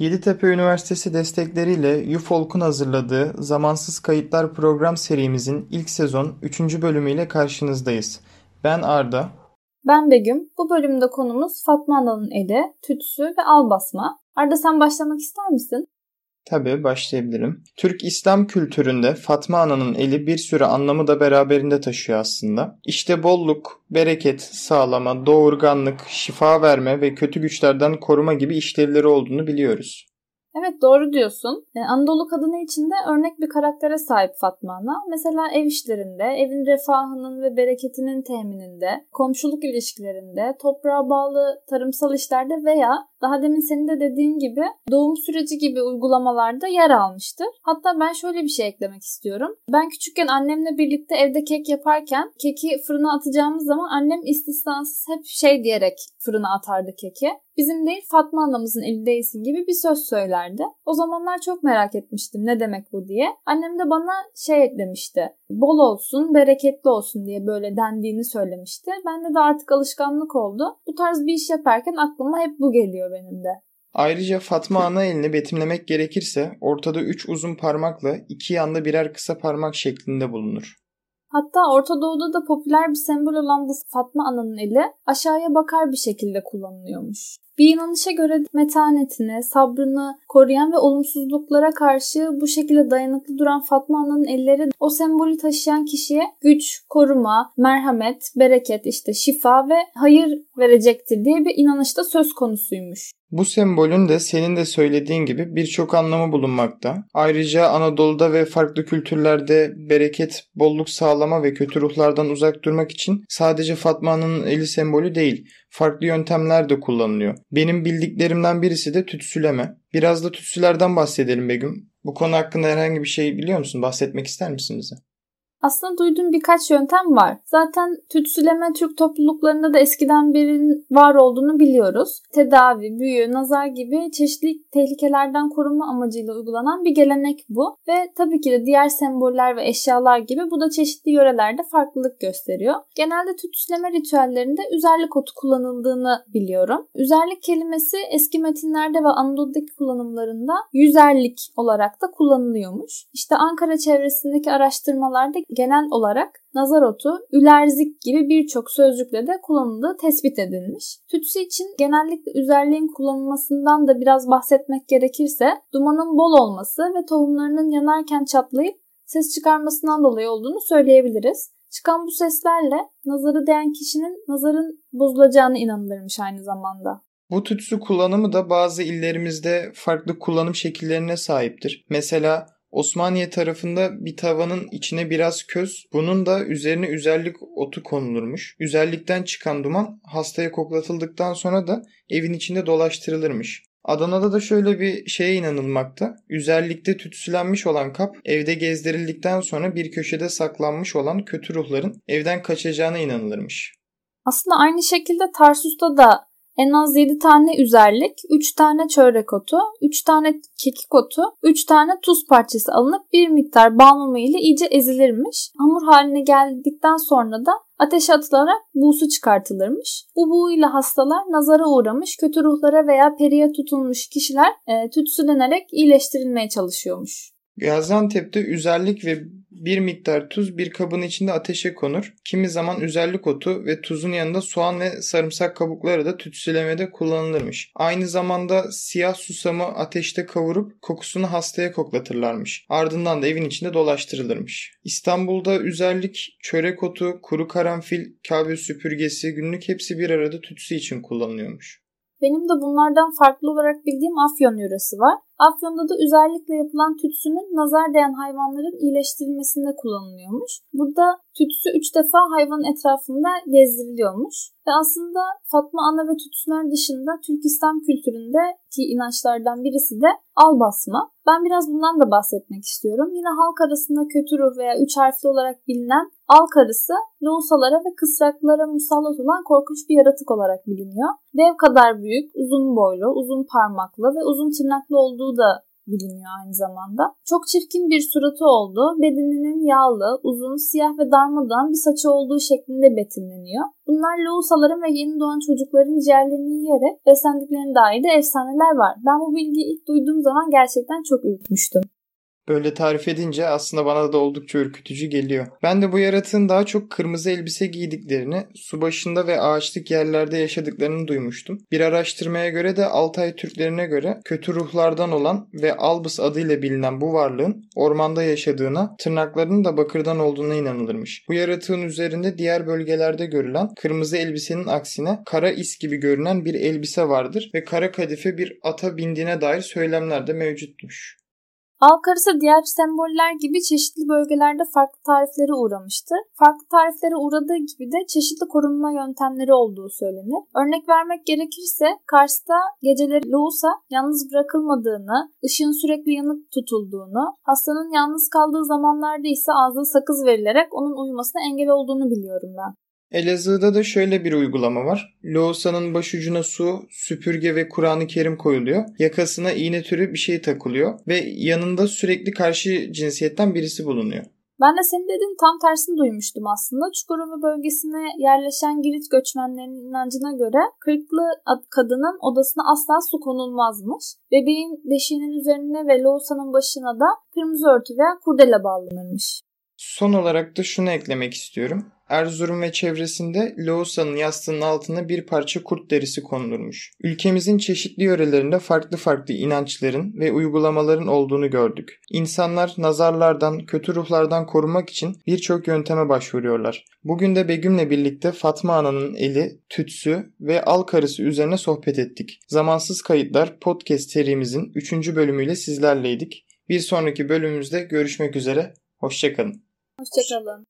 Yeditepe Üniversitesi destekleriyle UFOLK'un hazırladığı Zamansız Kayıtlar program serimizin ilk sezon 3. bölümüyle karşınızdayız. Ben Arda. Ben Begüm. Bu bölümde konumuz Fatma Ana'nın eli, tütsü ve al basma. Arda sen başlamak ister misin? Tabii başlayabilirim. Türk İslam kültüründe Fatma Ana'nın eli bir sürü anlamı da beraberinde taşıyor aslında. İşte bolluk, bereket, sağlama, doğurganlık, şifa verme ve kötü güçlerden koruma gibi işlevleri olduğunu biliyoruz. Evet doğru diyorsun. Ee, Anadolu kadını içinde örnek bir karaktere sahip Fatma Ana. Mesela ev işlerinde, evin refahının ve bereketinin temininde, komşuluk ilişkilerinde, toprağa bağlı tarımsal işlerde veya daha demin senin de dediğin gibi doğum süreci gibi uygulamalarda yer almıştır. Hatta ben şöyle bir şey eklemek istiyorum. Ben küçükken annemle birlikte evde kek yaparken keki fırına atacağımız zaman annem istisnasız hep şey diyerek fırına atardı keki. Bizim değil Fatma anamızın elindeyisin gibi bir söz söylerdi. O zamanlar çok merak etmiştim ne demek bu diye. Annem de bana şey eklemişti. Bol olsun, bereketli olsun diye böyle dendiğini söylemişti. Bende de artık alışkanlık oldu. Bu tarz bir iş yaparken aklıma hep bu geliyor benim de. Ayrıca Fatma ana elini betimlemek gerekirse ortada üç uzun parmakla iki yanda birer kısa parmak şeklinde bulunur. Hatta Orta Doğu'da da popüler bir sembol olan bu Fatma Ana'nın eli aşağıya bakar bir şekilde kullanılıyormuş. Bir inanışa göre metanetini, sabrını koruyan ve olumsuzluklara karşı bu şekilde dayanıklı duran Fatma Ana'nın elleri o sembolü taşıyan kişiye güç, koruma, merhamet, bereket, işte şifa ve hayır verecektir diye bir inanışta söz konusuymuş. Bu sembolün de senin de söylediğin gibi birçok anlamı bulunmakta. Ayrıca Anadolu'da ve farklı kültürlerde bereket, bolluk sağlama ve kötü ruhlardan uzak durmak için sadece Fatma'nın eli sembolü değil, farklı yöntemler de kullanılıyor. Benim bildiklerimden birisi de tütsüleme. Biraz da tütsülerden bahsedelim Begüm. Bu konu hakkında herhangi bir şey biliyor musun? Bahsetmek ister misin bize? Aslında duyduğum birkaç yöntem var. Zaten tütsüleme Türk topluluklarında da eskiden beri var olduğunu biliyoruz. Tedavi, büyü, nazar gibi çeşitli tehlikelerden korunma amacıyla uygulanan bir gelenek bu. Ve tabii ki de diğer semboller ve eşyalar gibi bu da çeşitli yörelerde farklılık gösteriyor. Genelde tütsüleme ritüellerinde üzerlik otu kullanıldığını biliyorum. Üzerlik kelimesi eski metinlerde ve Anadolu'daki kullanımlarında yüzerlik olarak da kullanılıyormuş. İşte Ankara çevresindeki araştırmalarda genel olarak nazar otu, ülerzik gibi birçok sözcükle de kullanıldığı tespit edilmiş. Tütsü için genellikle üzerliğin kullanılmasından da biraz bahsetmek gerekirse dumanın bol olması ve tohumlarının yanarken çatlayıp ses çıkarmasından dolayı olduğunu söyleyebiliriz. Çıkan bu seslerle nazarı değen kişinin nazarın bozulacağını inanılırmış aynı zamanda. Bu tütsü kullanımı da bazı illerimizde farklı kullanım şekillerine sahiptir. Mesela Osmaniye tarafında bir tavanın içine biraz köz, bunun da üzerine üzerlik otu konulurmuş. Üzerlikten çıkan duman hastaya koklatıldıktan sonra da evin içinde dolaştırılırmış. Adana'da da şöyle bir şeye inanılmakta. Üzerlikte tütsülenmiş olan kap evde gezdirildikten sonra bir köşede saklanmış olan kötü ruhların evden kaçacağına inanılırmış. Aslında aynı şekilde Tarsus'ta da en az 7 tane üzerlik, 3 tane çörek otu, 3 tane kekik otu, 3 tane tuz parçası alınıp bir miktar bal mumu ile iyice ezilirmiş. Hamur haline geldikten sonra da ateşe atılarak buğusu çıkartılırmış. Bu buğu ile hastalar nazara uğramış, kötü ruhlara veya periye tutulmuş kişiler e, tütsülenerek iyileştirilmeye çalışıyormuş. Gaziantep'te üzerlik ve bir miktar tuz bir kabın içinde ateşe konur. Kimi zaman üzerlik otu ve tuzun yanında soğan ve sarımsak kabukları da tütsülemede kullanılırmış. Aynı zamanda siyah susamı ateşte kavurup kokusunu hastaya koklatırlarmış. Ardından da evin içinde dolaştırılırmış. İstanbul'da üzerlik, çörek otu, kuru karanfil, kahve süpürgesi günlük hepsi bir arada tütsü için kullanılıyormuş. Benim de bunlardan farklı olarak bildiğim Afyon yöresi var. Afyon'da da özellikle yapılan tütsünün nazar değen hayvanların iyileştirilmesinde kullanılıyormuş. Burada tütsü 3 defa hayvanın etrafında gezdiriliyormuş. Ve aslında Fatma Ana ve tütsüler dışında Türk İslam kültüründe ki inançlardan birisi de al basma. Ben biraz bundan da bahsetmek istiyorum. Yine halk arasında kötü ruh veya üç harfli olarak bilinen al karısı loğusalara ve kısraklara musallat olan korkunç bir yaratık olarak biliniyor. Dev kadar büyük, uzun boylu, uzun parmaklı ve uzun tırnaklı olduğu da biliniyor aynı zamanda. Çok çirkin bir suratı oldu. Bedeninin yağlı, uzun, siyah ve darmadağın bir saçı olduğu şeklinde betimleniyor. Bunlar loğusaların ve yeni doğan çocukların ciğerlerini yiyerek beslendiklerine dair de efsaneler var. Ben bu bilgiyi ilk duyduğum zaman gerçekten çok ürkmüştüm. Böyle tarif edince aslında bana da oldukça ürkütücü geliyor. Ben de bu yaratığın daha çok kırmızı elbise giydiklerini, su başında ve ağaçlık yerlerde yaşadıklarını duymuştum. Bir araştırmaya göre de Altay Türklerine göre kötü ruhlardan olan ve Albus adıyla bilinen bu varlığın ormanda yaşadığına, tırnaklarının da bakırdan olduğuna inanılırmış. Bu yaratığın üzerinde diğer bölgelerde görülen kırmızı elbisenin aksine kara is gibi görünen bir elbise vardır ve kara kadife bir ata bindiğine dair söylemler de mevcutmuş. Al karısı diğer semboller gibi çeşitli bölgelerde farklı tariflere uğramıştır. Farklı tariflere uğradığı gibi de çeşitli korunma yöntemleri olduğu söylenir. Örnek vermek gerekirse Kars'ta geceleri Lousa yalnız bırakılmadığını, ışığın sürekli yanık tutulduğunu, hastanın yalnız kaldığı zamanlarda ise ağzına sakız verilerek onun uyumasına engel olduğunu biliyorum ben. Elazığ'da da şöyle bir uygulama var. Loğusanın başucuna su, süpürge ve Kur'an-ı Kerim koyuluyor. Yakasına iğne türü bir şey takılıyor ve yanında sürekli karşı cinsiyetten birisi bulunuyor. Ben de senin dediğin tam tersini duymuştum aslında. Çukurova bölgesine yerleşen Girit göçmenlerinin inancına göre kırklı kadının odasına asla su konulmazmış. Bebeğin beşiğinin üzerine ve Loğusanın başına da kırmızı örtü veya kurdele bağlanırmış. Son olarak da şunu eklemek istiyorum. Erzurum ve çevresinde Loğusa'nın yastığının altına bir parça kurt derisi konulurmuş. Ülkemizin çeşitli yörelerinde farklı farklı inançların ve uygulamaların olduğunu gördük. İnsanlar nazarlardan, kötü ruhlardan korunmak için birçok yönteme başvuruyorlar. Bugün de Begüm'le birlikte Fatma Ana'nın eli, tütsü ve al karısı üzerine sohbet ettik. Zamansız Kayıtlar podcast serimizin 3. bölümüyle sizlerleydik. Bir sonraki bölümümüzde görüşmek üzere. Hoşçakalın. Hoşçakalın.